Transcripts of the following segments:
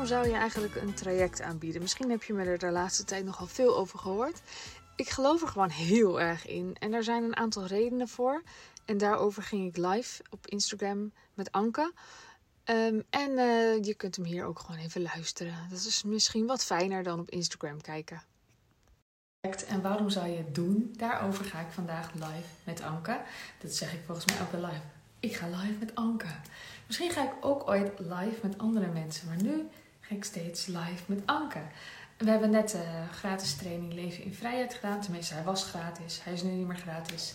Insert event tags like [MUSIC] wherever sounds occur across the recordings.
waarom zou je eigenlijk een traject aanbieden? Misschien heb je me er de laatste tijd nogal veel over gehoord. Ik geloof er gewoon heel erg in. En er zijn een aantal redenen voor. En daarover ging ik live op Instagram met Anke. Ehm, en eh, je kunt hem hier ook gewoon even luisteren. Dat is misschien wat fijner dan op Instagram kijken. En waarom zou je het doen? Daarover ga ik vandaag live met Anke. Dat zeg ik volgens mij elke live. Ik ga live met Anke. Misschien ga ik ook ooit live met andere mensen, maar nu ik steeds live met Anke. We hebben net de gratis training Leven in Vrijheid gedaan. Tenminste, hij was gratis. Hij is nu niet meer gratis.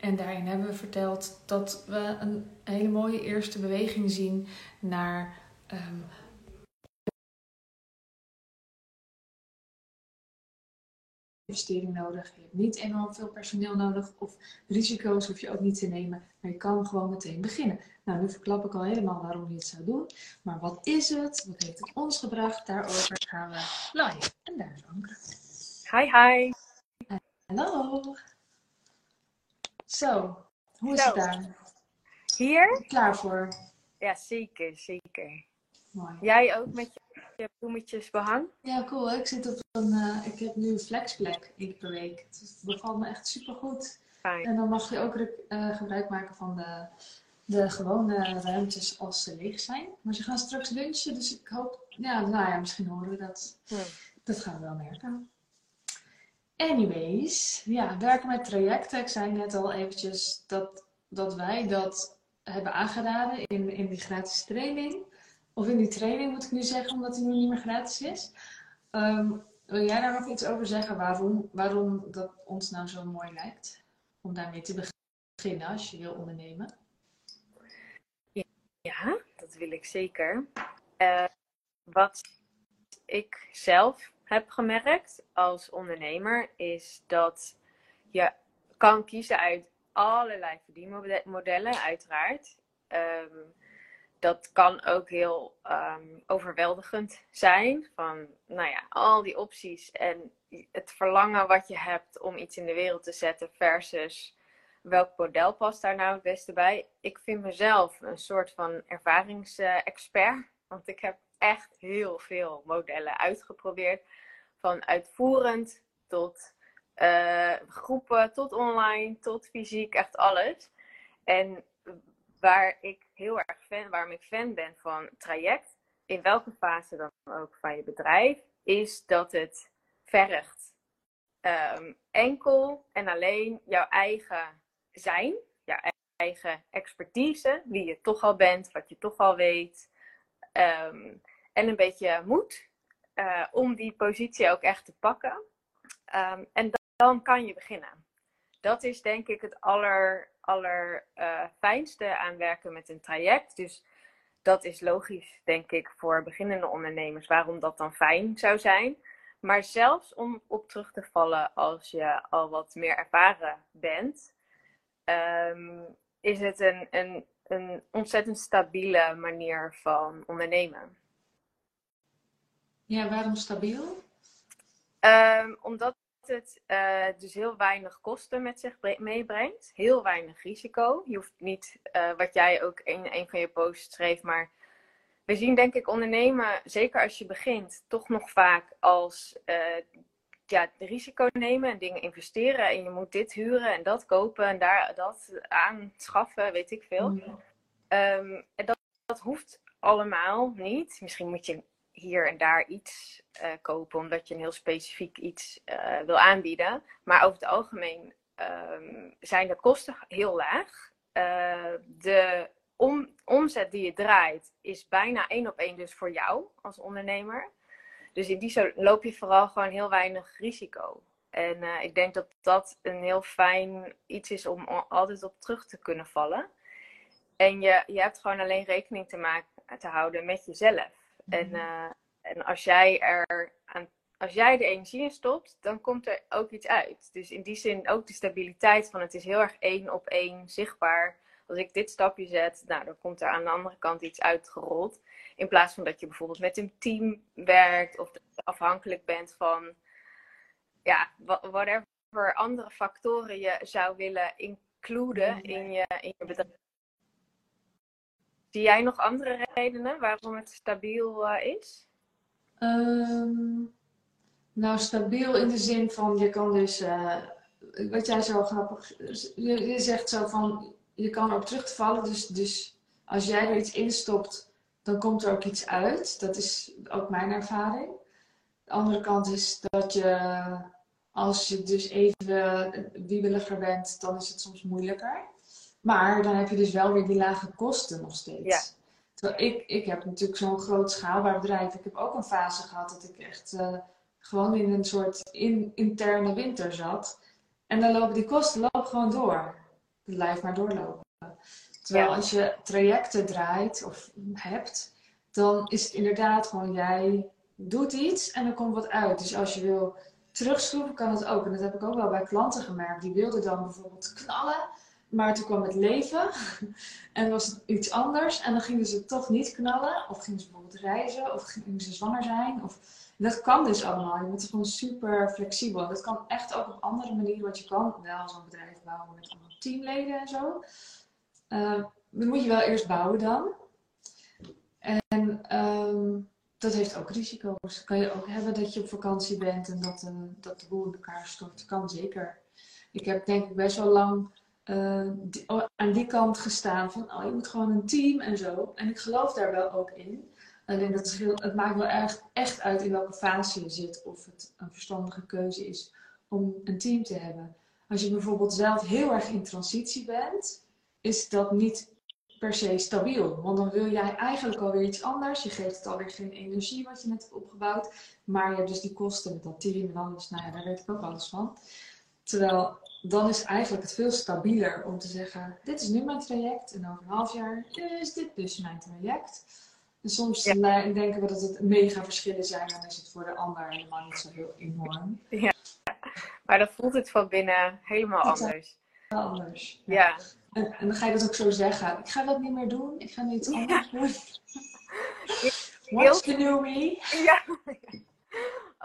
En daarin hebben we verteld dat we een hele mooie eerste beweging zien naar um, investering nodig. Je hebt niet enorm veel personeel nodig of risico's hoef je ook niet te nemen. Maar je kan gewoon meteen beginnen. Nou, nu verklap ik al helemaal waarom je het zou doen. Maar wat is het? Wat heeft het ons gebracht? Daarover gaan we live. En daar is Anke. Hi, hi. Hallo. Zo, hoe is het daar? Hier? Klaar voor? Ja, zeker, zeker. Mooi. Jij ook met je bloemetjes behang? Ja, cool. Ik zit op een, uh, ik heb nu een flexplek één per week. Dus het bevalt me echt super goed. Fijn. En dan mag je ook uh, gebruik maken van de, de gewone ruimtes als ze leeg zijn. Maar ze gaan straks lunchen, dus ik hoop, ja, nou ja, misschien horen we dat. Dat gaan we wel merken. Anyways, ja, werken met trajecten. Ik zei net al eventjes dat, dat wij dat hebben aangeraden in, in die gratis training. Of in die training moet ik nu zeggen, omdat die nu niet meer gratis is. Um, wil jij daar nog iets over zeggen waarom, waarom dat ons nou zo mooi lijkt? Om daarmee te beginnen als je wil ondernemen. Ja, dat wil ik zeker. Uh, wat ik zelf heb gemerkt als ondernemer is dat je kan kiezen uit allerlei verdienmodellen, uiteraard. Um, dat kan ook heel um, overweldigend zijn. Van, nou ja, al die opties en het verlangen wat je hebt om iets in de wereld te zetten versus welk model past daar nou het beste bij. Ik vind mezelf een soort van ervaringsexpert, want ik heb echt heel veel modellen uitgeprobeerd. Van uitvoerend tot uh, groepen, tot online, tot fysiek, echt alles. En waar ik heel erg fan, waarom ik fan ben van traject, in welke fase dan ook van je bedrijf, is dat het vergt um, enkel en alleen jouw eigen zijn, jouw eigen expertise, wie je toch al bent, wat je toch al weet, um, en een beetje moed uh, om die positie ook echt te pakken. Um, en dan kan je beginnen. Dat is denk ik het aller, aller uh, fijnste aan werken met een traject. Dus dat is logisch, denk ik, voor beginnende ondernemers waarom dat dan fijn zou zijn. Maar zelfs om op terug te vallen als je al wat meer ervaren bent, um, is het een, een, een ontzettend stabiele manier van ondernemen. Ja, waarom stabiel? Um, omdat het uh, dus heel weinig kosten met zich meebrengt. Heel weinig risico. Je hoeft niet, uh, wat jij ook in een van je posts schreef, maar we zien denk ik ondernemen, zeker als je begint, toch nog vaak als uh, ja, risico nemen en dingen investeren. En je moet dit huren en dat kopen en daar dat aanschaffen, weet ik veel. Mm. Um, en dat, dat hoeft allemaal niet. Misschien moet je hier en daar iets uh, kopen omdat je een heel specifiek iets uh, wil aanbieden. Maar over het algemeen um, zijn de kosten heel laag. Uh, de om, omzet die je draait is bijna één op één dus voor jou als ondernemer. Dus in die zo loop je vooral gewoon heel weinig risico. En ik denk dat dat een heel fijn iets is om altijd op terug te kunnen vallen. En je, je hebt gewoon alleen rekening te, maken, te houden met jezelf. En, uh, en als jij er aan, als jij de energie in stopt, dan komt er ook iets uit. Dus in die zin ook de stabiliteit van het is heel erg één op één zichtbaar. Als ik dit stapje zet, nou, dan komt er aan de andere kant iets uitgerold. In plaats van dat je bijvoorbeeld met een team werkt of afhankelijk bent van ja, whatever andere factoren je zou willen includen in je, in je bedrijf. Zie jij nog andere redenen waarom het stabiel uh, is? Ehm, nou, stabiel in de zin van je kan dus, uh, wat jij zo grappig, je, je, zegt zo van je kan ook terugvallen. Dus, dus als jij er iets instopt, dan komt er ook iets uit. Dat is ook mijn ervaring. De andere kant is dat je, als je dus even wiebeliger bent, dan is het soms moeilijker. Maar dan heb je dus wel weer die lage kosten nog steeds. Ja. Terwijl ik, ik heb natuurlijk zo'n groot schaalbaar bedrijf. Ik heb ook een fase gehad dat ik echt uh, gewoon in een soort in, interne winter zat. En dan lopen die kosten lopen gewoon door. Het blijft maar doorlopen. Terwijl als je trajecten draait of hebt, dan is het inderdaad gewoon jij doet iets en er komt wat uit. Dus als je wil terugschroeven, kan het ook. En dat heb ik ook wel bij klanten gemerkt. Die wilden dan bijvoorbeeld knallen. Maar toen kwam het leven en was het iets anders. En dan gingen ze toch niet knallen. Of gingen ze bijvoorbeeld reizen. Of gingen ze zwanger zijn. Of... Dat kan dus allemaal. Je bent gewoon super flexibel. Dat kan echt ook op andere manieren. Want je kan wel zo'n bedrijf bouwen met allemaal teamleden en zo. Uh, moet je wel eerst bouwen dan. En ehm, dat heeft ook risico's. Kan je ook hebben dat je op vakantie bent en dat, uh, dat de boel in elkaar stort. Kan zeker. Ik heb denk ik best wel lang uh, aan die kant gestaan van oh, je moet gewoon een team en zo. En ik geloof daar wel ook in. Alleen dat het maakt wel echt, echt uit in welke fase je zit of het een verstandige keuze is om een team te hebben. Als je bijvoorbeeld zelf heel erg in transitie bent, is dat niet per se stabiel. Want dan wil jij eigenlijk alweer iets anders. Je geeft het alweer geen energie wat je net hebt opgebouwd. Maar je hebt dus die kosten met dat team en alles. Nou ja, daar weet ik ook alles van. Terwijl dan is eigenlijk het veel stabieler om te zeggen: Dit is nu mijn traject en over een half jaar is dit dus mijn traject. En soms denken we dat het mega verschillen zijn, dan is het voor de ander helemaal niet zo heel enorm. Ja, maar dan voelt het van binnen helemaal anders. Anders. Ja. En, en, dan ga je dat ook zo zeggen: Ik ga dat niet meer doen, ik ga nu iets anders doen. What's the new me? Ja.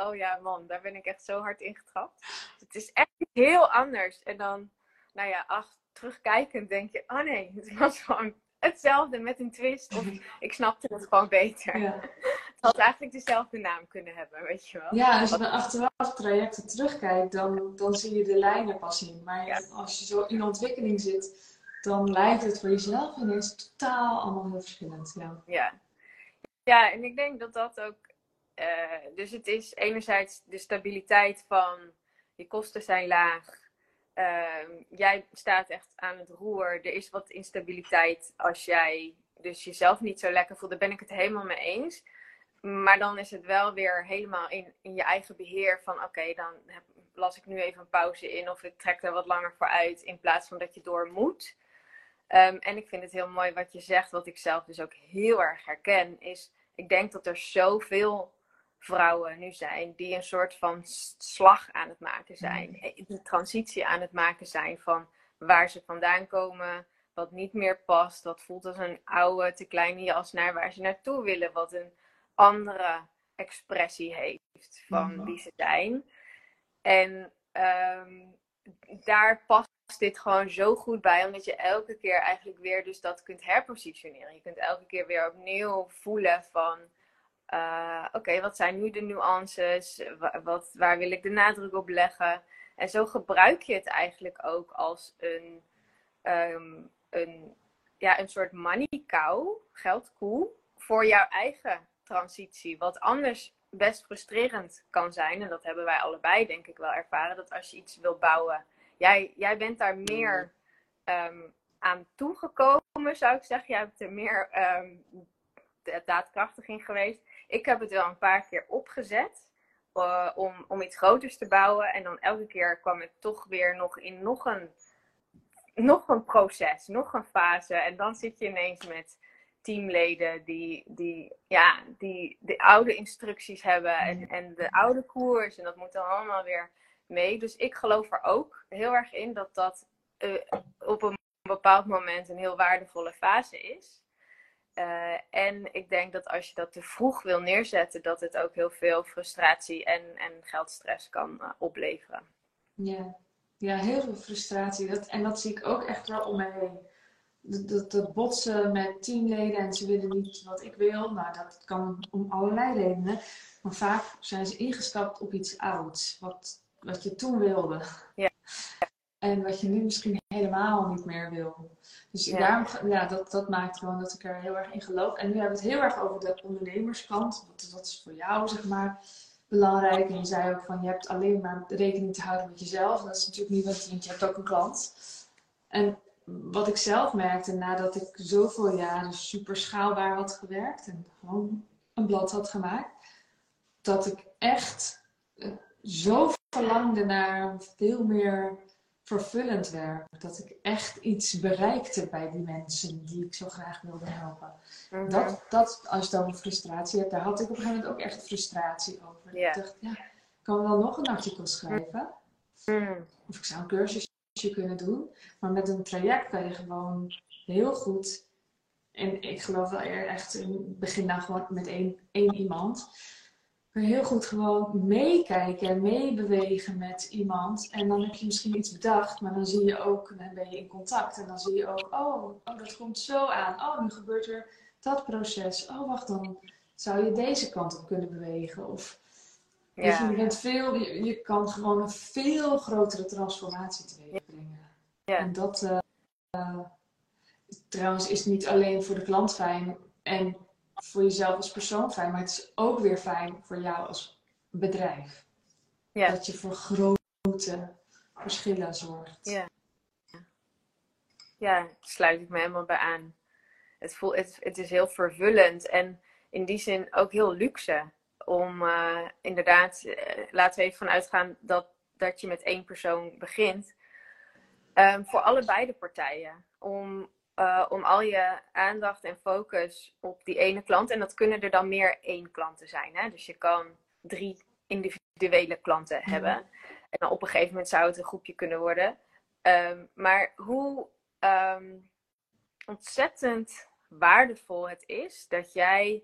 Oh ja, man, daar ben ik echt zo hard in getrapt. Het is echt heel anders. En dan, nou ja, ach, terugkijkend denk je, oh nee, het was gewoon hetzelfde met een twist. Of [LAUGHS] ik snapte het gewoon beter. Ja. [LAUGHS] Het had eigenlijk dezelfde naam kunnen hebben, weet je wel. Ja, als je dan achteraf trajecten terugkijkt, dan, dan zie je de lijnen pas in. Maar als je zo in ontwikkeling zit, dan lijkt het voor jezelf ineens totaal allemaal heel verschillend. Ja. ja. Ja, en ik denk dat dat ook uh, dus het is enerzijds de stabiliteit van je kosten zijn laag. Uh, jij staat echt aan het roer. Er is wat instabiliteit als jij dus jezelf niet zo lekker voelt. Daar ben ik het helemaal mee eens. Maar dan is het wel weer helemaal in, in je eigen beheer van oké, dan heb, las ik nu even een pauze in of ik trek er wat langer voor uit in plaats van dat je door moet. Um, en ik vind het heel mooi wat je zegt, wat ik zelf dus ook heel erg herken, is ik denk dat er zoveel vrouwen nu zijn die een soort van slag aan het maken zijn. Mm. Eh, de transitie aan het maken zijn van waar ze vandaan komen, wat niet meer past, wat voelt als een oude, te kleine jas naar waar ze naartoe willen, wat een andere expressie heeft van mm. wie ze zijn. En ehm, daar past dit gewoon zo goed bij, omdat je elke keer eigenlijk weer dus dat kunt herpositioneren. Je kunt elke keer weer opnieuw voelen van uh, oké, wat zijn nu de nuances? Wat, waar wil ik de nadruk op leggen? En zo gebruik je het eigenlijk ook als een, um, een, ja, een soort money cow, geldkoe, voor jouw eigen transitie. Wat anders best frustrerend kan zijn. En dat hebben wij allebei denk ik wel ervaren. Dat als je iets wil bouwen, jij, jij bent daar meer um, aan toegekomen, zou ik zeggen. Jij hebt er meer um, daadkrachtig in geweest. Ik heb het wel een paar keer opgezet uh, om, om iets groters te bouwen. En dan elke keer kwam het toch weer nog in nog een, nog een proces, nog een fase. En dan zit je ineens met teamleden die, die, ja, die de oude instructies hebben en, en de oude koers. En dat moet dan allemaal weer mee. Dus ik geloof er ook heel erg in dat dat uh, op een bepaald moment een heel waardevolle fase is. Uh, en ik denk dat als je dat te vroeg wil neerzetten, dat het ook heel veel frustratie en, en geldstress kan uh, opleveren. Ja. ja, heel veel frustratie. Dat, en dat zie ik ook echt wel om me heen. dat, dat botsen met teamleden en ze willen niet wat ik wil. Nou, dat kan om allerlei redenen. Maar vaak zijn ze ingestapt op iets ouds, wat, wat je toen wilde. Ja. En wat je nu misschien helemaal niet meer wil. Dus Ja. daarom, ja, dat, dat maakt gewoon dat ik er heel erg in geloof. En nu hebben we het heel erg over de ondernemerskant. Wat, wat is voor jou, zeg maar, belangrijk? En je zei ook van, je hebt alleen maar rekening te houden met jezelf. Dat is natuurlijk niet wat, want je hebt ook een klant. En wat ik zelf merkte nadat ik zoveel jaren super schaalbaar had gewerkt en gewoon een blad had gemaakt, dat ik echt eh, zo verlangde naar veel meer vervullend werk. Dat ik echt iets bereikte bij die mensen die ik zo graag wilde helpen. Mhm. Dat, dat, als je dan frustratie hebt, daar had ik op een gegeven moment ook echt frustratie over. Ik dacht, ja, ik kan wel nog een artikel schrijven. Mhm. Of ik zou een cursusje kunnen doen. Maar met een traject kan je gewoon heel goed. En ik geloof wel eer- echt in het begin dan gewoon met één, één iemand. Kun je heel goed gewoon meekijken en meebewegen met iemand. En dan heb je misschien iets bedacht, maar dan zie je ook, dan ben je in contact. En dan zie je ook, oh, oh dat komt zo aan. Oh, nu gebeurt er dat proces. Oh, wacht dan. Zou je deze kant op kunnen bewegen? Of Ja. je, bent veel, je, je kan gewoon een veel grotere transformatie teweeg brengen. Ja. En dat eh, trouwens is niet alleen voor de klant fijn en voor jezelf als persoon fijn, maar het is ook weer fijn voor jou als bedrijf. Ja. Dat je voor grote verschillen zorgt. Ja. Ja, sluit ik me helemaal bij aan. Het, voelt, het, het is heel vervullend en in die zin ook heel luxe. Om eh, inderdaad, eh, laten we even vanuit gaan dat, dat je met één persoon begint. Ehm, voor allebei de partijen. Om, eh, om al je aandacht en focus op die ene klant. En dat kunnen er dan meer één klanten zijn. Hè? Dus je kan drie individuele klanten hebben. En dan op een gegeven moment zou het een groepje kunnen worden. Ehm, maar hoe ehm, ontzettend waardevol het is dat jij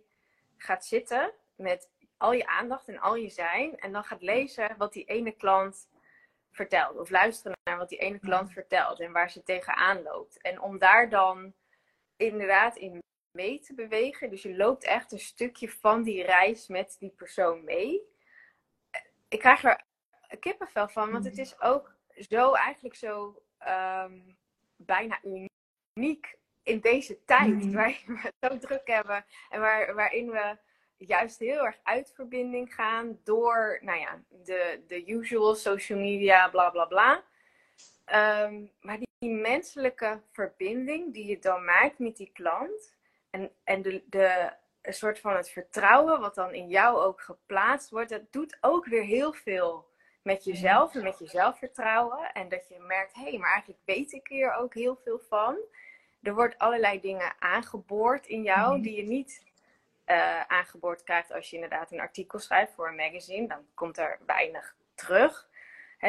gaat zitten met al je aandacht en al je zijn. En dan gaat lezen wat die ene klant vertelt. Of luisteren naar wat die ene klant vertelt. En waar ze tegenaan loopt. En om daar dan inderdaad in mee te bewegen. Dus je loopt echt een stukje van die reis met die persoon mee. Ik krijg er kippenvel van, want het is ook zo eigenlijk zo ehm, bijna uniek in deze tijd Mhm. waarin we het zo druk hebben en waar, waarin we juist heel erg uit verbinding gaan door, nou ja, de, de usual social media, bla bla bla. Ehm, maar die, die menselijke verbinding die je dan maakt met die klant en, en de, de, een soort van het vertrouwen wat dan in jou ook geplaatst wordt, dat doet ook weer heel veel met jezelf en met je zelfvertrouwen. En dat je merkt, hé, hey, maar eigenlijk weet ik hier ook heel veel van. Er wordt allerlei dingen aangeboord in jou Mhm. die je niet eh, aangeboord krijgt als je inderdaad een artikel schrijft voor een magazine. Dan komt er weinig terug.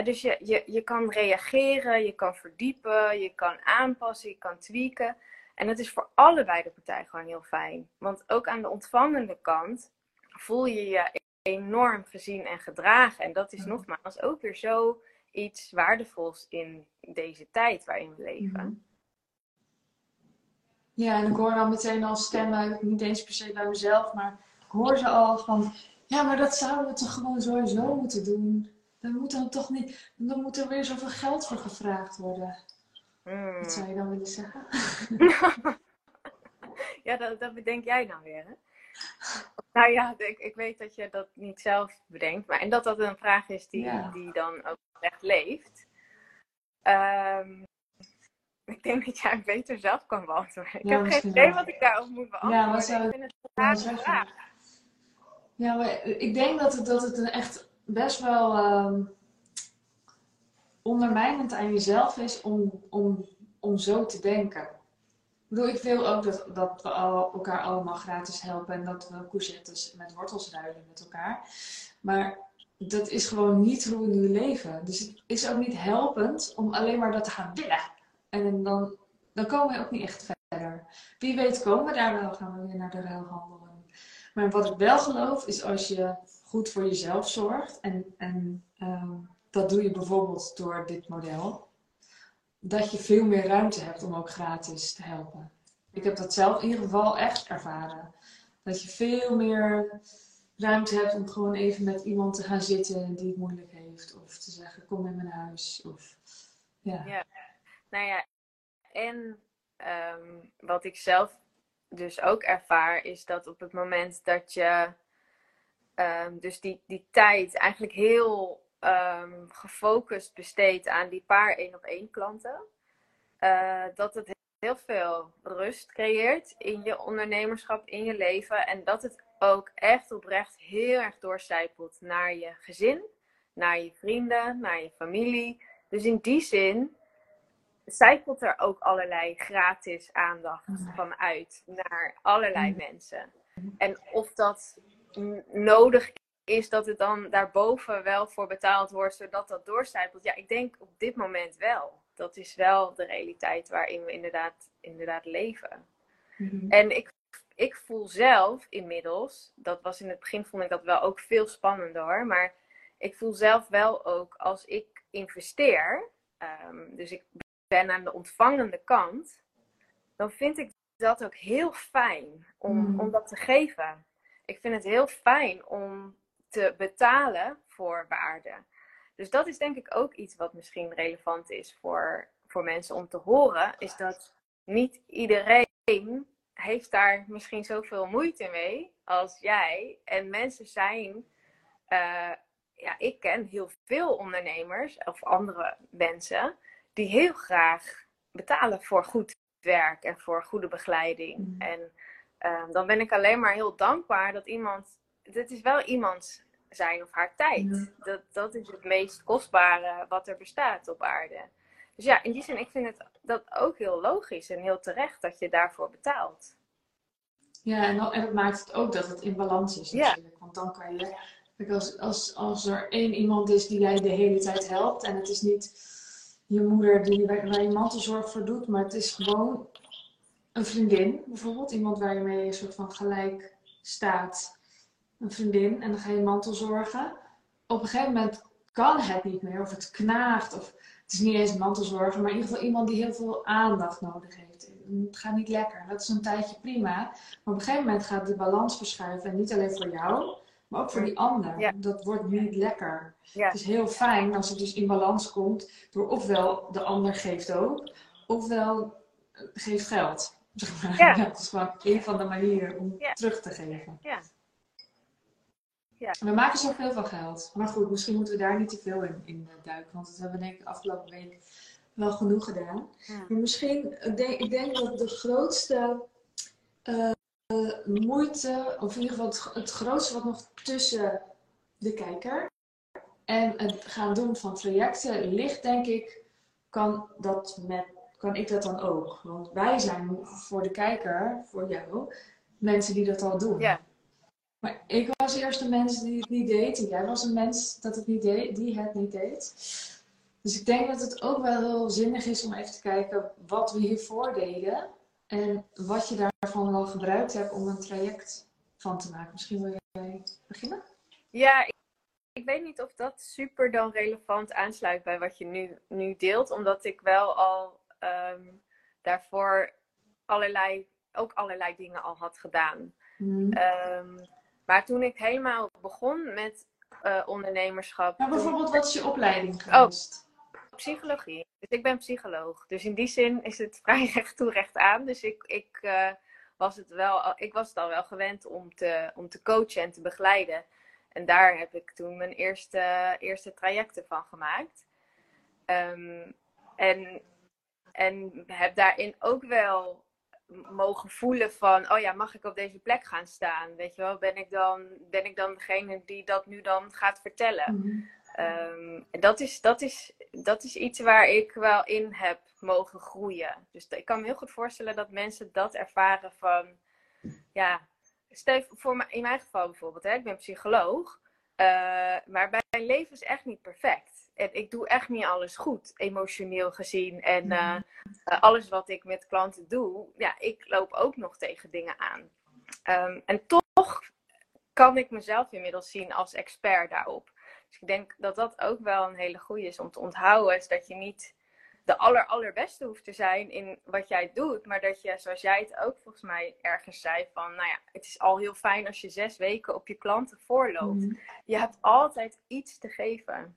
Dus je, je, je kan reageren, je kan verdiepen, je kan aanpassen, je kan tweaken. En dat is voor allebei de partijen gewoon heel fijn. Want ook aan de ontvangende kant voel je je enorm gezien en gedragen. En dat is Mhm. nogmaals ook weer zo iets waardevols in deze tijd waarin we leven. Mhm. Ja, en ik hoor dan meteen al stemmen, niet eens per se bij mezelf, maar ik hoor ze al van, ja, maar dat zouden we toch gewoon sowieso moeten doen. Dan moet dan toch niet, dan moet er weer zoveel geld voor gevraagd worden. Mm. Wat zou je dan willen zeggen? [LAUGHS] Ja, dat, dat bedenk jij dan weer, hè? Nou ja, ik, ik weet dat je dat niet zelf bedenkt. Maar, en dat dat een vraag is die, Ja. die dan ook echt leeft. Ehm, ik denk dat jij beter zelf kan beantwoorden. Ik Ja, heb geen idee wat ik daarop moet beantwoorden. Ja, wat zou ik vind het een vraag. Ja, maar ik denk dat het, dat het een echt best wel ehm, ondermijnend aan jezelf is om, om, om zo te denken. Ik bedoel, ik wil ook dat, dat we al, elkaar allemaal gratis helpen en dat we courgettes met wortels ruilen met elkaar. Maar dat is gewoon niet hoe we nu leven. Dus het is ook niet helpend om alleen maar dat te gaan willen. En dan, dan komen we ook niet echt verder. Wie weet komen we daar wel, gaan we weer naar de ruilhandel. Maar wat ik wel geloof is als je goed voor jezelf zorgt. En, en ehm, dat doe je bijvoorbeeld door dit model. dat je veel meer ruimte hebt om ook gratis te helpen. Ik heb dat zelf in ieder geval echt ervaren. Dat je veel meer ruimte hebt om gewoon even met iemand te gaan zitten die het moeilijk heeft. Of te zeggen, kom in mijn huis. Of, ja. ja. Nou ja, en ehm, wat ik zelf dus ook ervaar, is dat op het moment dat je um, dus die, die tijd eigenlijk heel um, gefocust besteedt aan die paar één op één klanten, uh, dat het heel veel rust creëert in je ondernemerschap, in je leven. En dat het ook echt oprecht heel erg doorcijpelt naar je gezin, naar je vrienden, naar je familie. Dus in die zin zijpelt er ook allerlei gratis aandacht vanuit naar allerlei mensen. En of dat nodig is dat het dan daarboven wel voor betaald wordt, zodat dat doorcijpelt. Ja, ik denk op dit moment wel. Dat is wel de realiteit waarin we inderdaad, inderdaad leven. Mhm. En ik, ik voel zelf inmiddels, dat was in het begin vond ik dat wel ook veel spannender hoor, maar ik voel zelf wel ook als ik investeer, um, dus ik ben aan de ontvangende kant, dan vind ik dat ook heel fijn om, mhm. om dat te geven. Ik vind het heel fijn om te betalen voor waarde. Dus dat is denk ik ook iets wat misschien relevant is voor, voor mensen om te horen. Is dat niet iedereen heeft daar misschien zoveel moeite mee als jij. En mensen zijn, uh, ja, ik ken heel veel ondernemers of andere mensen die heel graag betalen voor goed werk en voor goede begeleiding. Mm. En uh, dan ben ik alleen maar heel dankbaar dat iemand, dit is wel iemands zijn of haar tijd. Dat, dat is het meest kostbare wat er bestaat op aarde. Dus ja, in die zin, ik vind het dat ook heel logisch en heel terecht dat je daarvoor betaalt. Ja, en, en dat maakt het ook dat het in balans is natuurlijk. Ja. Want dan kan je, als, als, als er één iemand is die jij de hele tijd helpt en het is niet je moeder die, waar, je mantelzorg voor doet, maar het is gewoon een vriendin bijvoorbeeld. Iemand waar je mee een soort van gelijk staat een vriendin en dan ga je mantelzorgen. Op een gegeven moment kan het niet meer, of het knaagt, of het is niet eens mantelzorgen, maar in ieder geval iemand die heel veel aandacht nodig heeft. Het gaat niet lekker. Dat is een tijdje prima. Maar op een gegeven moment gaat de balans verschuiven. En niet alleen voor jou, maar ook voor die ander. Dat wordt niet lekker. Het is heel fijn als het dus in balans komt. Door ofwel de ander geeft ook, ofwel geeft geld. [LAUGHS] Ja. [LAUGHS] dat is gewoon een van de manieren om terug te geven. Ja. Ja. We maken zoveel van geld. Maar goed, misschien moeten we daar niet te veel in, in eh, duiken. Want dat hebben we denk ik afgelopen week wel genoeg gedaan. Maar misschien, denk, ik denk dat de grootste uh, moeite, of in ieder geval het, het, grootste wat nog tussen de kijker en het gaan doen van trajecten ligt, denk ik, kan, dat met, kan ik dat dan ook. Want wij zijn voor de kijker, voor jou, mensen die dat al doen. Ja. Maar ik was eerst een mens die het niet deed. En jij was een mens dat het niet deed, die het niet deed. Dus ik denk dat het ook wel heel zinnig is om even te kijken wat we hiervoor deden. En wat je daarvan wel gebruikt hebt om een traject van te maken. Misschien wil jij beginnen? Ja, ik, ik weet niet of dat super dan relevant aansluit bij wat je nu, nu deelt. Omdat ik wel al ehm, daarvoor allerlei, ook allerlei dingen al had gedaan. Mm. Maar toen ik helemaal begon met uh, ondernemerschap. Maar bijvoorbeeld, wat is je opleiding oh, geweest? Oh, psychologie. Dus ik ben psycholoog. Dus in die zin is het [LAUGHS] vrij recht toe recht aan. Dus ik, ik, uh, was, het wel, ik was het al wel gewend om te, om te coachen en te begeleiden. En daar heb ik toen mijn eerste, eerste trajecten van gemaakt. Um, en, en heb daarin ook wel mogen voelen van, oh ja, mag ik op deze plek gaan staan? Weet je wel, ben ik dan, ben ik dan degene die dat nu dan gaat vertellen? Mm dat, is, dat, is, dat is iets waar ik wel in heb mogen groeien. Dus ik kan me heel goed voorstellen dat mensen dat ervaren van, ja, stel voor in mijn geval bijvoorbeeld, hè, ik ben psycholoog, uh, maar mijn leven is echt niet perfect. En ik doe echt niet alles goed, emotioneel gezien. En mhm. eh, eh, alles wat ik met klanten doe, ja, ik loop ook nog tegen dingen aan. Ehm, en toch kan ik mezelf inmiddels zien als expert daarop. Dus ik denk dat dat ook wel een hele goede is om te onthouden. Is dat je niet de aller, allerbeste hoeft te zijn in wat jij doet. Maar dat je, zoals jij het ook volgens mij ergens zei, van nou ja, het is al heel fijn als je zes weken op je klanten voorloopt. Mhm. Je hebt altijd iets te geven.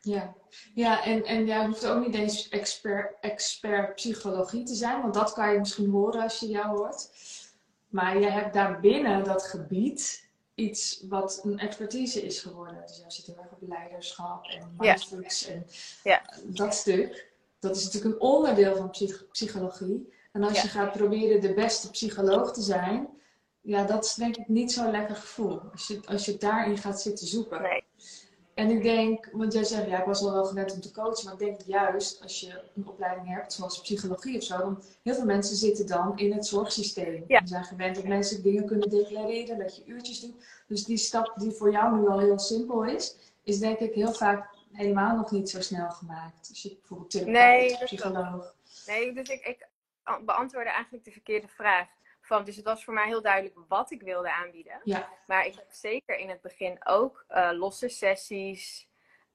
Ja, ja en, en jij hoeft ook niet eens expert, expert psychologie te zijn, want dat kan je misschien horen als je jou hoort. Maar je hebt daarbinnen dat gebied iets wat een expertise is geworden. Dus jij zit heel erg op leiderschap en mindfulness en Ja. dat stuk. Dat is natuurlijk een onderdeel van psych- psychologie. En als Ja. je gaat proberen de beste psycholoog te zijn, ja, dat is denk ik niet zo'n lekker gevoel. Als je, als je daarin gaat zitten zoeken. Nee. En ik denk, want jij zegt, ja, ik was al wel gewend om te coachen, maar ik denk juist als je een opleiding hebt, zoals psychologie of zo, dan heel veel mensen zitten dan in het zorgsysteem. Ja. Die zijn gewend dat mensen dingen kunnen declareren, dat je uurtjes doet. Dus die stap die voor jou nu al heel simpel is, is denk ik heel vaak helemaal nog niet zo snel gemaakt. Als je bijvoorbeeld therapeut, Nee, psycholoog. Nee, dus ik, ik beantwoordde eigenlijk de verkeerde vraag. Dus het was voor mij heel duidelijk wat ik wilde aanbieden. Ja, Maar ik heb zeker in het begin ook eh, losse sessies.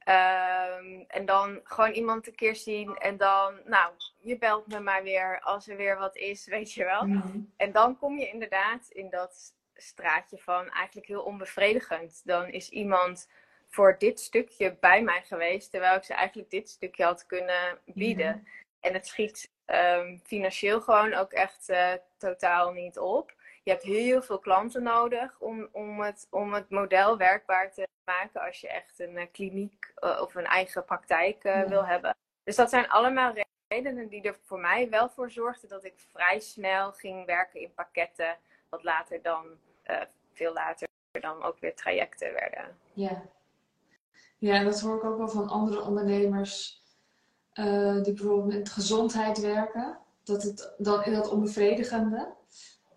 Ehm, en dan gewoon iemand een keer zien. En dan, nou, je belt me maar weer als er weer wat is, [LAUGHS] weet je wel. Mhm. En dan kom je inderdaad in dat straatje van eigenlijk heel onbevredigend. Dan is iemand voor dit stukje bij mij geweest, terwijl ik ze eigenlijk dit stukje had kunnen bieden. Mhm. En het schiet ehm, financieel gewoon ook echt eh, totaal niet op. Je hebt heel veel klanten nodig om, om, het, om het model werkbaar te maken als je echt een eh, kliniek eh, of een eigen praktijk Ja. wil hebben. Dus dat zijn allemaal redenen die er voor mij wel voor zorgden dat ik vrij snel ging werken in pakketten, wat later dan, veel later dan ook weer trajecten werden. Ja. Ja, dat hoor ik ook wel van andere ondernemers eh, die bijvoorbeeld met gezondheid werken. Dat het dan in dat onbevredigende.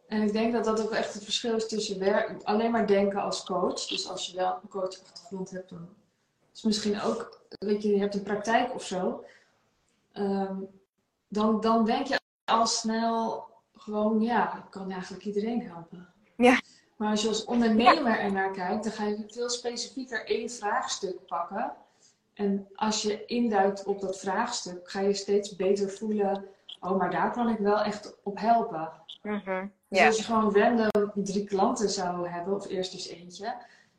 En ik denk dat dat ook echt het verschil is tussen werk, alleen maar denken als coach. Dus als je wel een coachachtergrond hebt, dan is misschien ook, weet je, je hebt een praktijk of zo. Ehm, dan, dan denk je al snel gewoon, ja, ik kan eigenlijk iedereen helpen. Ja. Maar als je als ondernemer ernaar kijkt, dan ga je veel specifieker één vraagstuk pakken. En als je induikt op dat vraagstuk, ga je steeds beter voelen, oh, maar daar kan ik wel echt op helpen. Mhm. Dus als je gewoon random drie klanten zou hebben, of eerst dus eentje,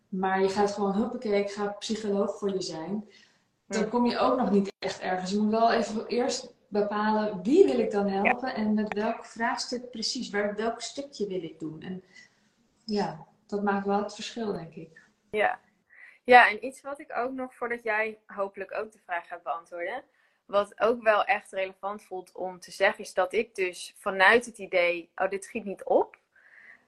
maar je gaat gewoon, huppakee, ik ga psycholoog voor je zijn, dan Hm. kom je ook nog niet echt ergens. Je moet wel even eerst bepalen, wie wil ik dan helpen en met welk vraagstuk precies, waar, welk stukje wil ik doen. En ja, dat maakt wel het verschil, denk ik. Ja. Ja, en iets wat ik ook nog, voordat jij hopelijk ook de vraag gaat beantwoorden, wat ook wel echt relevant voelt om te zeggen, is dat ik dus vanuit het idee, oh, dit schiet niet op,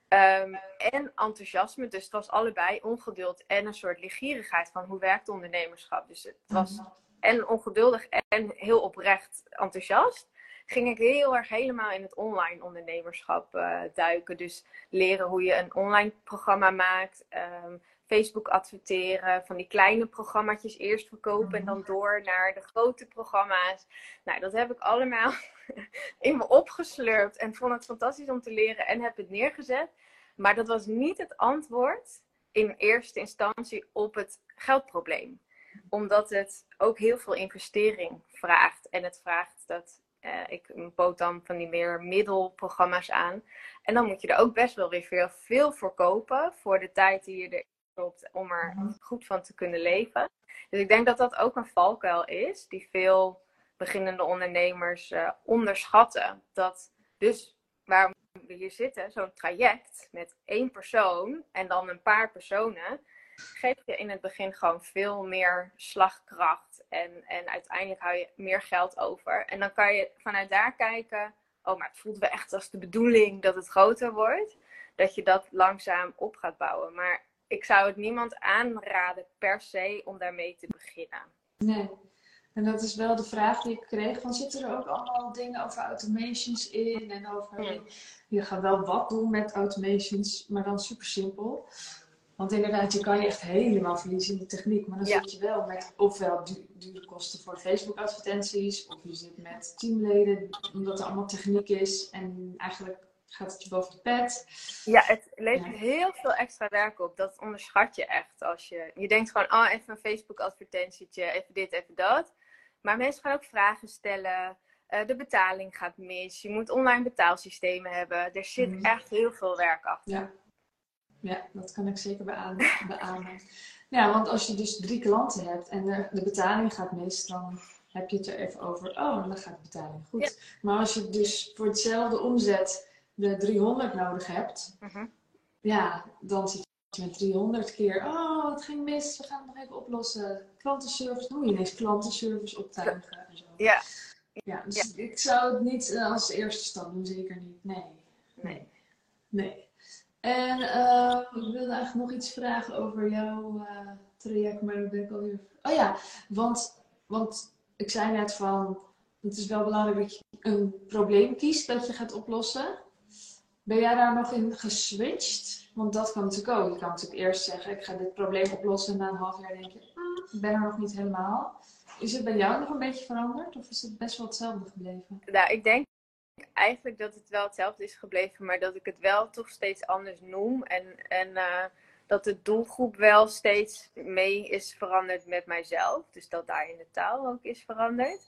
ehm, en enthousiasme, dus het was allebei ongeduld en een soort ligierigheid van hoe werkt ondernemerschap. Dus het was en ongeduldig en heel oprecht enthousiast, ging ik heel erg helemaal in het online ondernemerschap eh, duiken. Dus leren hoe je een online programma maakt, ehm, Facebook adverteren, van die kleine programma's eerst verkopen en dan door naar de grote programma's. Nou, dat heb ik allemaal [LAUGHS] in me opgeslurpt en vond het fantastisch om te leren en heb het neergezet. Maar dat was niet het antwoord in eerste instantie op het geldprobleem omdat het ook heel veel investering vraagt. En het vraagt dat eh, ik bood dan van die meer middelprogramma's aan. En dan moet je er ook best wel weer veel, veel voor kopen. Voor de tijd die je om er goed van te kunnen leven. Dus ik denk dat dat ook een valkuil is. Die veel beginnende ondernemers eh, onderschatten. Dat dus waarom we hier zitten, zo'n traject met één persoon en dan een paar personen geeft je in het begin gewoon veel meer slagkracht. En, en uiteindelijk hou je meer geld over. En dan kan je vanuit daar kijken. Oh, maar het voelt wel echt als de bedoeling dat het groter wordt. Dat je dat langzaam op gaat bouwen. Maar ik zou het niemand aanraden per se om daarmee te beginnen. Nee. En dat is wel de vraag die ik kreeg. Van, zitten er ook allemaal dingen over automations in? En over, Ja. je gaat wel wat doen met automations, maar dan super simpel. Want inderdaad, je kan je echt helemaal verliezen in de techniek. Maar dan Ja. zit je wel met ofwel du dure kosten voor Facebook advertenties. Of je zit met teamleden, omdat er allemaal techniek is. En eigenlijk gaat het je boven de pet. Ja, het levert Ja. heel veel extra werk op. Dat onderschat je echt. Als je, je denkt gewoon, oh, even een Facebook advertentietje, even dit, even dat. Maar mensen gaan ook vragen stellen. Uh, de betaling gaat mis. Je moet online betaalsystemen hebben. Er zit mm. echt heel veel werk achter. Ja. ja, dat kan ik zeker beamen. Ja, want als je dus drie klanten hebt en de, de betaling gaat mis, dan heb je het er even over. Oh, dan gaat de betaling goed. Maar als je dus voor hetzelfde omzet de 300 nodig hebt, uh ja, dan zit je met 300 keer. Oh, het ging mis, we gaan het nog even oplossen. Klantenservice, moet je ineens klantenservice optuigen en zo. Ja. Ja, dus ik zou het niet uh, als eerste stap doen, zeker niet. Nee. Nee. Nee. En uh, ik wilde eigenlijk nog iets vragen over jouw uh, traject, maar dan ben ik alweer. Oh ja, want, want ik zei net van, het is wel belangrijk dat je een probleem kiest dat je gaat oplossen. Ben jij daar nog in geswitcht? Want dat kan natuurlijk ook. Je kan natuurlijk eerst zeggen, ik ga dit probleem oplossen en na een half jaar denk je, ah, ik ben er nog niet helemaal. Is het bij jou nog een beetje veranderd of is het best wel hetzelfde gebleven? Nou, ik denk eigenlijk dat het wel hetzelfde is gebleven, maar dat ik het wel toch steeds anders noem. En, en uh, dat de doelgroep wel steeds mee is veranderd met mijzelf. Dus dat daar in de taal ook is veranderd.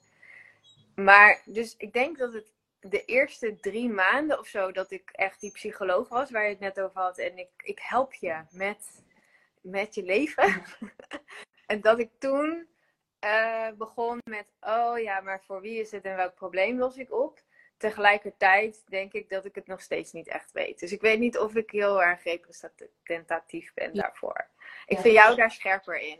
Maar dus ik denk dat het de eerste drie maanden of zo dat ik echt die psycholoog was, waar je het net over had. En ik, ik help je met, met je leven. [LAUGHS] en dat ik toen uh, begon met, oh ja, maar voor wie is het en welk probleem los ik op? tegelijkertijd denk ik dat ik het nog steeds niet echt weet. Dus ik weet niet of ik heel erg representatief ben daarvoor. Ik vind jou daar scherper in.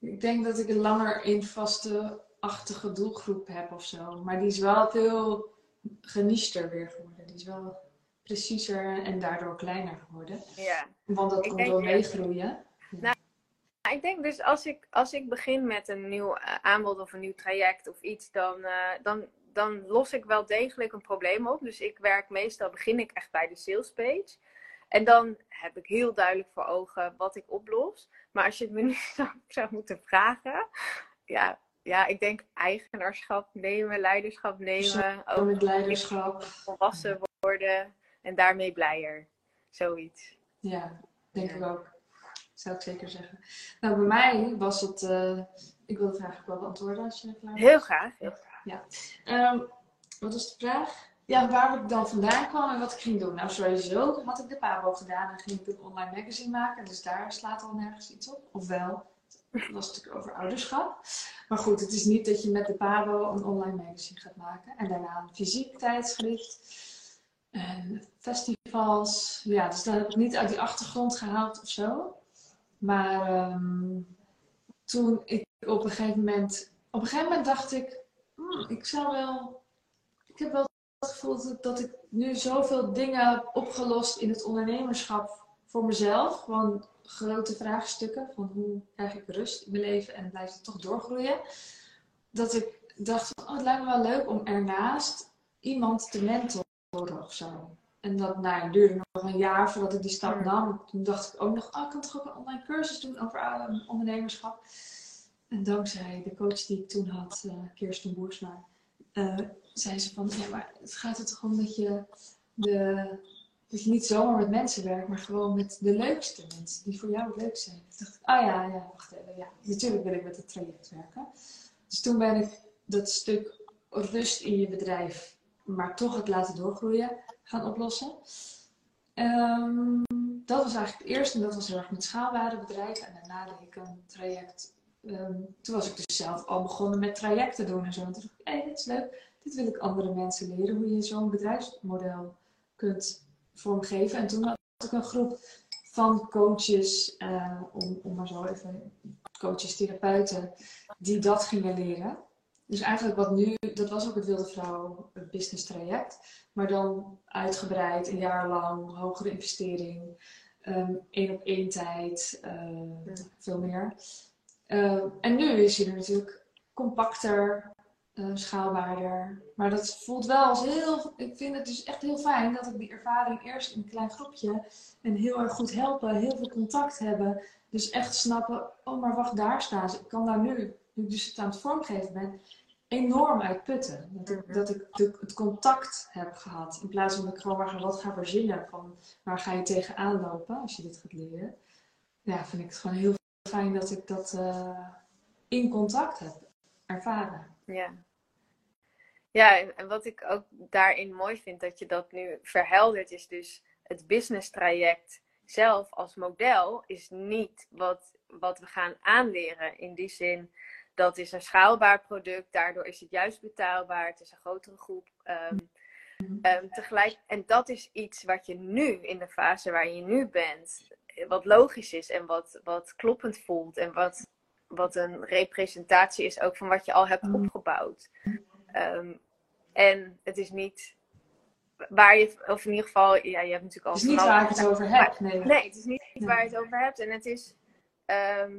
Ik denk dat ik een langer in vaste achtige doelgroep heb of zo. Maar die is wel veel geniechter weer geworden. Die is wel preciezer en daardoor kleiner geworden. Ja. Want dat komt door meegroeien. Nou, ik denk dus als ik, als ik begin met een nieuw eh, aanbod of een nieuw traject of iets, dan, uh, dan, dan los ik wel degelijk een probleem op. Dus ik werk meestal, begin ik echt bij de sales page. En dan heb ik heel duidelijk voor ogen wat ik oplos. Maar als je het me [LAUGHS] nu zou, moeten vragen, ja, ja, ik denk eigenaarschap nemen, leiderschap nemen. Ook leiderschap. Volwassen worden en daarmee blijer. Zoiets. Ja, denk ik ook. Zou ik zeker zeggen. Nou, bij mij was het. Uh, ik wil de vraag ook wel beantwoorden als je klaar bent. Heel graag. Heel graag ja. Um, wat was de vraag? Ja, waar ik dan vandaan kwam en wat ik ging doen. Nou, sowieso had ik de Pabo gedaan en ging ik een online magazine maken. Dus daar slaat al nergens iets op. Ofwel, dat was natuurlijk over ouderschap. Maar goed, het is niet dat je met de Pabo een online magazine gaat maken. En daarna een fysiek tijdschrift. En festivals. Ja, dus dat heb ik niet uit die achtergrond gehaald of zo. Maar um, toen ik op een gegeven moment... Op een gegeven moment dacht ik Hmm, ik zou wel. Ik heb wel het gevoel dat, ik nu zoveel dingen heb opgelost in het ondernemerschap voor mezelf. Gewoon grote vraagstukken van hoe krijg ik rust in mijn leven en blijf het toch doorgroeien. Dat ik dacht, oh, het lijkt me wel leuk om ernaast iemand te mentoren of zo. En dat nou, duurde nog een jaar voordat ik die stap nam. Toen dacht ik ook nog, oh, ik kan toch ook een online cursus doen over uh, ondernemerschap. En dankzij de coach die ik toen had, uh, Kirsten Boersma, uh, zei ze van, ja, maar het gaat er toch om dat je, de, dat je niet zomaar met mensen werkt, maar gewoon met de leukste mensen die voor jou leuk zijn. Dacht ik, ah ja, ja, wacht even, ja, natuurlijk wil ik met het traject werken. Dus toen ben ik dat stuk rust in je bedrijf, maar toch het laten doorgroeien, gaan oplossen. Um, dat was eigenlijk het eerste en dat was heel erg met schaalbare bedrijven. En daarna deed ik een traject Ehm, toen was ik dus zelf al begonnen met trajecten doen en zo. En toen dacht ik, hé, hey, dit is leuk. Dit wil ik andere mensen leren, hoe je zo'n bedrijfsmodel kunt vormgeven. En toen had ik een groep van coaches, uh, om, om maar zo even, coaches, therapeuten, die dat gingen leren. Dus eigenlijk wat nu, dat was ook het Wilde Vrouw business traject, maar dan uitgebreid, een jaar lang, hogere investering, um, één op één tijd, uh, veel meer. Ehm, en nu is hij er natuurlijk compacter, uh, schaalbaarder. Maar dat voelt wel als heel. Ik vind het dus echt heel fijn dat ik die ervaring eerst in een klein groepje en heel erg goed helpen, heel veel contact hebben. Dus echt snappen, oh maar wacht, daar staan ze. Ik kan daar nu, nu ik dus het aan het vormgeven ben, enorm uit putten. Dat ik, dat ik het contact heb gehad. In plaats van dat ik gewoon maar wat ga verzinnen van waar ga je tegenaan lopen als je dit gaat leren. Ja, vind ik het gewoon heel fijn dat ik dat uh, in contact heb. ervaren. Ja. Ja, en wat ik ook daarin mooi vind dat je dat nu verheldert, is dus het business traject zelf als model is niet wat, wat we gaan aanleren. In die zin, dat is een schaalbaar product, daardoor is het juist betaalbaar, het is een grotere groep. Ehm, ehm, tegelijk, en dat is iets wat je nu, in de fase waar je nu bent, wat logisch is en wat, wat kloppend voelt en wat, wat een representatie is ook van wat je al hebt mm. opgebouwd. Ehm, en het is niet waar je, of in ieder geval, ja, je hebt natuurlijk al. Het is niet waar ik het over heb. Nee, nee het is niet waar je het over hebt. En het is, ehm,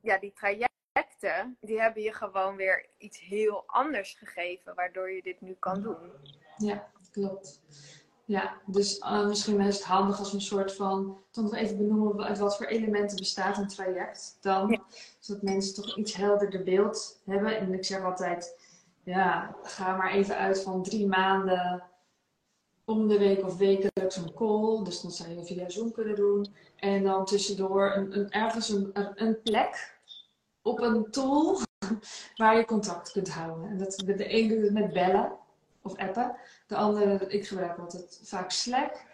ja, die trajecten, die hebben je gewoon weer iets heel anders gegeven, waardoor je dit nu kan doen. Ja, klopt. Ja, dus uh, misschien is het handig als een soort van, toch nog even benoemen uit wat voor elementen bestaat een traject dan. Zodat mensen toch iets helderder beeld hebben. En ik zeg altijd, ja, ga maar even uit van drie maanden om de week of wekelijks een call. Dus dan zou je via Zoom kunnen doen. En dan tussendoor een, een ergens een, een plek op een tool [LAUGHS] waar je contact kunt houden. En dat, de een doet het met bellen of appen. De andere, ik gebruik altijd vaak Slack.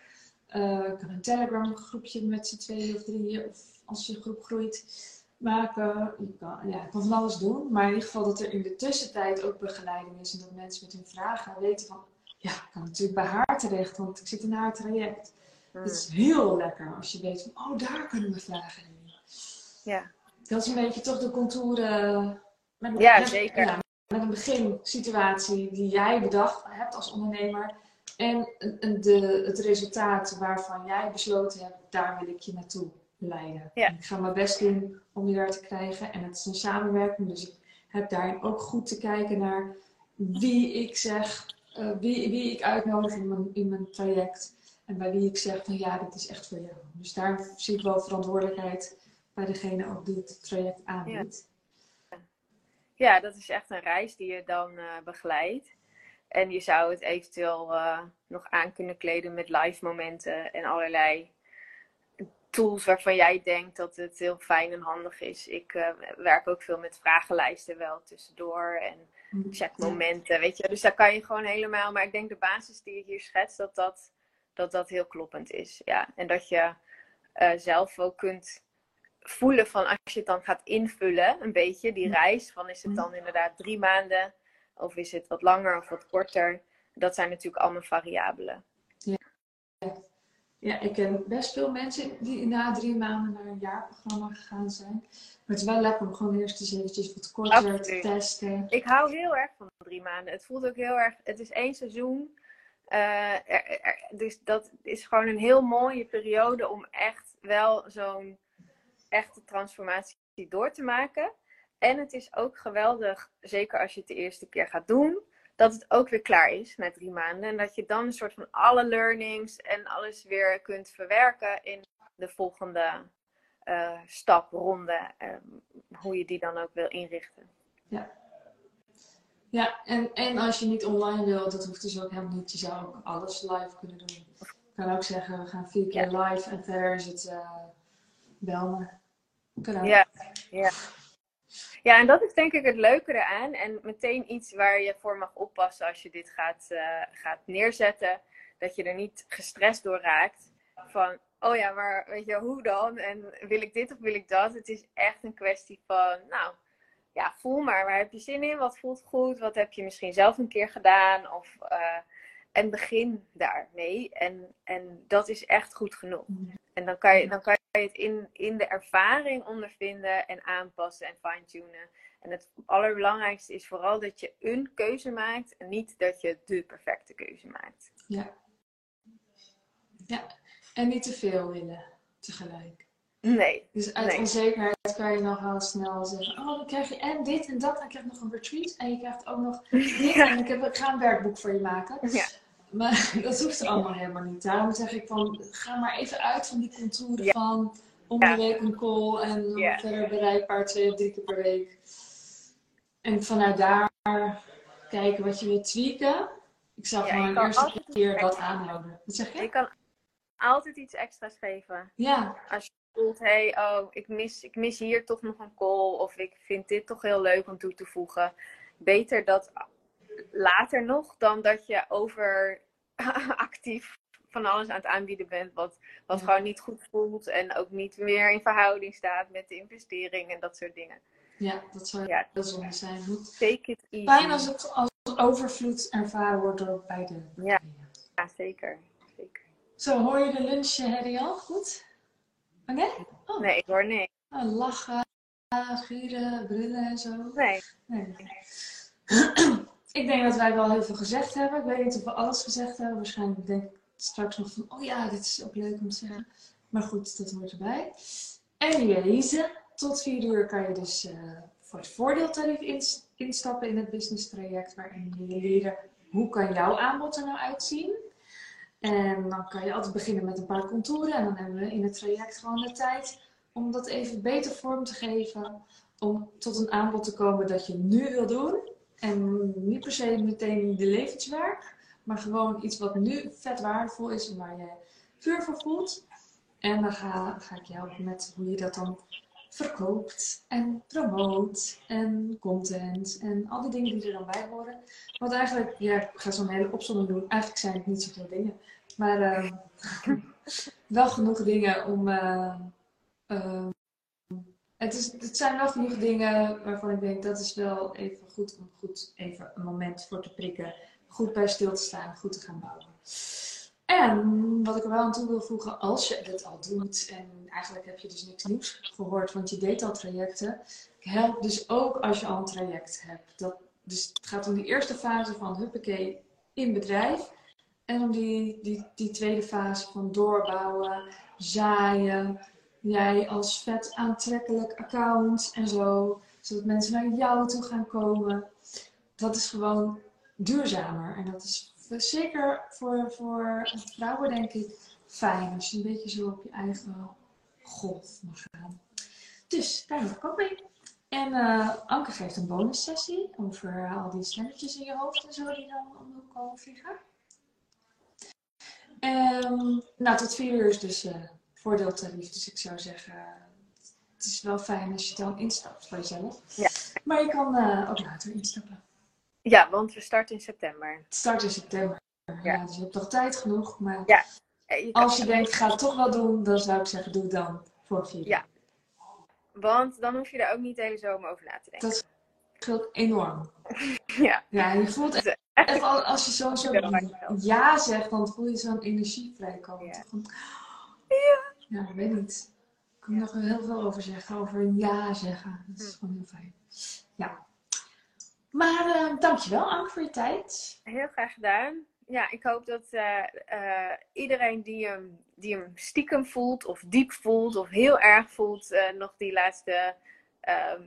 Uh, ik kan een Telegram groepje met z'n tweeën of drieën, of als je groep groeit, maken. Je kan, ja, kan van alles doen. Maar in ieder geval dat er in de tussentijd ook begeleiding is en dat mensen met hun vragen weten van, ja, ik kan natuurlijk bij haar terecht, want ik zit in haar traject. Het is hmm. heel lekker als je weet van, oh, daar kunnen we vragen in. Ja. Dat is een beetje toch de contouren. Met, ja, zeker met een beginsituatie die jij bedacht hebt als ondernemer. En de, het resultaat waarvan jij besloten hebt, daar wil ik je naartoe leiden. Ik ga mijn best doen om je daar te krijgen. En het is een samenwerking, dus ik heb daarin ook goed te kijken naar wie ik zeg, uh, wie, wie ik uitnodig in mijn, in mijn traject. En bij wie ik zeg van ja, dit is echt voor jou. Dus daar zie ik wel verantwoordelijkheid bij degene ook die het traject aanbiedt. Ja, dat is echt een reis die je dan uh, begeleidt. En je zou het eventueel uh, nog aan kunnen kleden met live momenten en allerlei tools waarvan jij denkt dat het heel fijn en handig is. Ik uh, werk ook veel met vragenlijsten wel tussendoor en mm, checkmomenten, weet je. Dus daar kan je gewoon helemaal, maar ik denk de basis die je hier schetst, dat dat, dat, dat heel kloppend is. Ja. En dat je zelf ook kunt voelen van als je het dan gaat invullen, een beetje, die reis, van is het dan inderdaad drie maanden of is het wat langer of wat korter? Dat zijn natuurlijk allemaal variabelen. Ja, ja ik ken best veel mensen die na drie maanden naar een jaarprogramma gegaan zijn. Maar het is wel lekker om gewoon eerst eens eventjes wat korter te testen. Ik hou heel erg van drie maanden. Het voelt ook heel erg, het is één seizoen. Uh, dus dat is gewoon een heel mooie periode om echt wel zo'n echte transformatie door te maken. En het is ook geweldig, zeker als je het de eerste keer gaat doen, dat het ook weer klaar is na drie maanden. En dat je dan een soort van alle learnings en alles weer kunt verwerken in de volgende uh, stap, ronde, ehm, hoe je die dan ook wil inrichten. Ja. Ja, en, en als je niet online wil, dat hoeft dus ook helemaal niet. Je zou ook alles live kunnen doen. Ik kan ook zeggen, we gaan vier keer live en verder is het uh, bel me. Ja, ja. ja, en dat is denk ik het leuke eraan. En meteen iets waar je voor mag oppassen als je dit gaat, uh, gaat neerzetten. Dat je er niet gestrest door raakt. Van, oh ja, maar weet je, hoe dan? En wil ik dit of wil ik dat? Het is echt een kwestie van, nou, ja, voel maar. Waar heb je zin in? Wat voelt goed? Wat heb je misschien zelf een keer gedaan? Of, uh, en begin daarmee. En, en dat is echt goed genoeg. En dan kan je, dan kan je het in, in de ervaring ondervinden en aanpassen en fine-tunen. En het allerbelangrijkste is vooral dat je een keuze maakt en niet dat je de perfecte keuze maakt. Ja. Ja, en niet te veel willen tegelijk. Nee. Dus uit onzekerheid kan je nog wel snel zeggen: Oh, dan krijg je en dit en dat. Dan krijg je nog een retreat. En je krijgt ook nog dit. [LAUGHS] En ik, heb, ik ga een werkboek voor je maken. Ja. Maar [LAUGHS] dat hoeft allemaal helemaal niet. Daarom zeg ik van, ga maar even uit van die contouren van om de week een call en verder bereikbaar twee of drie keer per week. En vanuit daar kijken wat je wil tweaken. Ik zou gewoon de eerste keer dat aanhouden. Wat zeg je? Je kan altijd iets extra's geven. Ja. Als voelt, hey, oh, ik mis, ik mis hier toch nog een call. Of ik vind dit toch heel leuk om toe te voegen. Beter dat later nog dan dat je over [LAUGHS] actief van alles aan het aanbieden bent. Wat, wat Ja. gewoon niet goed voelt. En ook niet meer in verhouding staat met de investering en dat soort dingen. Ja, dat zou Ja, heel zonde zijn. Moet- take it easy. Fijn als het als overvloed ervaren wordt door beide. Ja. Ja, zeker. zeker. Zo, hoor je de lunchherrie al? Goed? Nee? Oh, Nee, ik hoor nee. oh, lachen, gieren, brullen en zo. Nee. Nee. [CLEARS THROAT] Ik denk dat wij wel heel veel gezegd hebben. Ik weet niet of we alles gezegd hebben. Waarschijnlijk denk ik straks nog van, oh ja, dit is ook leuk om te zeggen. Maar goed, dat hoort erbij. Anyways, tot vier uur kan je dus eh, voor het voordeeltarief ins- instappen in het business traject. Waarin je leren hoe kan jouw aanbod er nou uitzien. En dan kan je altijd beginnen met een paar contouren. En dan hebben we in het traject gewoon de tijd om dat even beter vorm te geven. Om tot een aanbod te komen dat je nu wil doen. En niet per se meteen de levenswerk. Maar gewoon iets wat nu vet waardevol is en waar je vuur voor voelt. En dan ga, ga ik jou helpen met hoe je dat dan verkoopt en promoot en content en al die dingen die er dan bij horen. Want eigenlijk, ja, ik ga zo'n hele opzomming doen. Eigenlijk zijn het niet zoveel dingen. Maar eh, [LAUGHS] wel genoeg dingen om. eh, eh, het, is, het zijn wel genoeg dingen waarvan ik denk dat is wel even goed om goed even een moment voor te prikken. Goed bij stil te staan, goed te gaan bouwen. En wat ik er wel aan toe wil voegen, als je het al doet, en eigenlijk heb je dus niks nieuws gehoord, want je deed al trajecten, helpt dus ook als je al een traject hebt. Dat, dus het gaat om die eerste fase van huppakee in bedrijf. En om die, die, die tweede fase van doorbouwen, zaaien. Jij als vet aantrekkelijk account en zo. Zodat mensen naar jou toe gaan komen. Dat is gewoon duurzamer. En dat is zeker voor, voor vrouwen denk ik fijn. Als je een beetje zo op je eigen golf mag gaan. Dus daar heb ik ook mee. En eh, Anke geeft een bonussessie over al die stemmetjes in je hoofd en zo die dan om de hoek komen vliegen. Ehm, nou, tot vier uur is dus eh voordeeltarief. Dus ik zou zeggen, het is wel fijn als je dan instapt voor jezelf. Ja. Maar je kan eh, ook later instappen. Ja, want we starten in september. Het start in september. Ja. Ja. dus je hebt nog tijd genoeg. Maar Ja. Eh, je als je denkt, ik ga het toch wel doen, dan zou ik zeggen, doe het dan voor vier. Ja. Want dan hoef je er ook niet de hele zomer over na te denken. Dat scheelt enorm. [LAUGHS] Ja. Ja, je voelt echt al- als je zo, zo Ja, zegt, dan voel je zo'n energie vrijkomen. Ja. Ja. Ja, ik weet niet. Ik kan er nog heel veel over zeggen, over een ja zeggen. Dat is Hm. gewoon heel fijn. Ja. Maar eh, dankjewel, Anke, voor je tijd. Heel graag gedaan. Ja, ik hoop dat eh, eh, iedereen die hem, die hem stiekem voelt, of diep voelt, of heel erg voelt, nog die laatste ehm,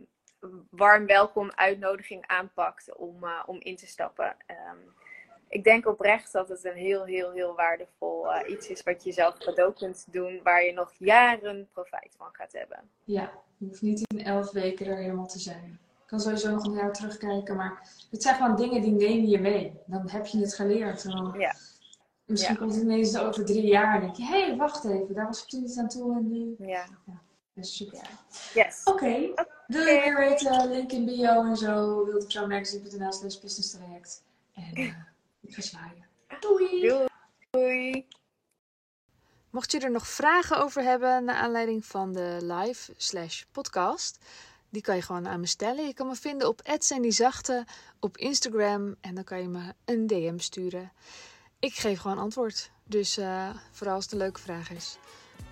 warm welkom uitnodiging aanpakt om, om in te stappen. Ehm, ik denk oprecht dat het een heel, heel, heel waardevol eh, iets is wat je zelf cadeau kunt doen, waar je nog jaren profijt van gaat hebben. Ja, je hoeft niet in elf weken er helemaal te zijn. Ik kan sowieso nog een jaar terugkijken, maar het zijn gewoon dingen die neem je mee. Dan heb je het geleerd. Dan- Ja. Misschien Ja. komt het ineens over drie jaar en denk je, hé, hey, wacht even, daar was ik toen niet aan toe en nu. Ja. Super. Yes. Oké, wil je meer weten? Link in bio en zo. Wilt op zo'n magazine.nl slash business traject. En eh, ik. Doei! Doei. Mocht je er nog vragen over hebben naar aanleiding van de live slash podcast, die kan je gewoon aan me stellen. Je kan me vinden op @sandyzachte op Instagram en dan kan je me een DM sturen. Ik geef gewoon antwoord. Dus eh, vooral als het een leuke vraag is.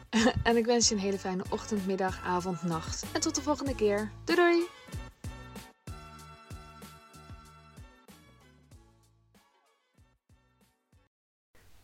[LAUGHS] en ik wens je een hele fijne ochtend, middag, avond, nacht. En tot de volgende keer. Doei!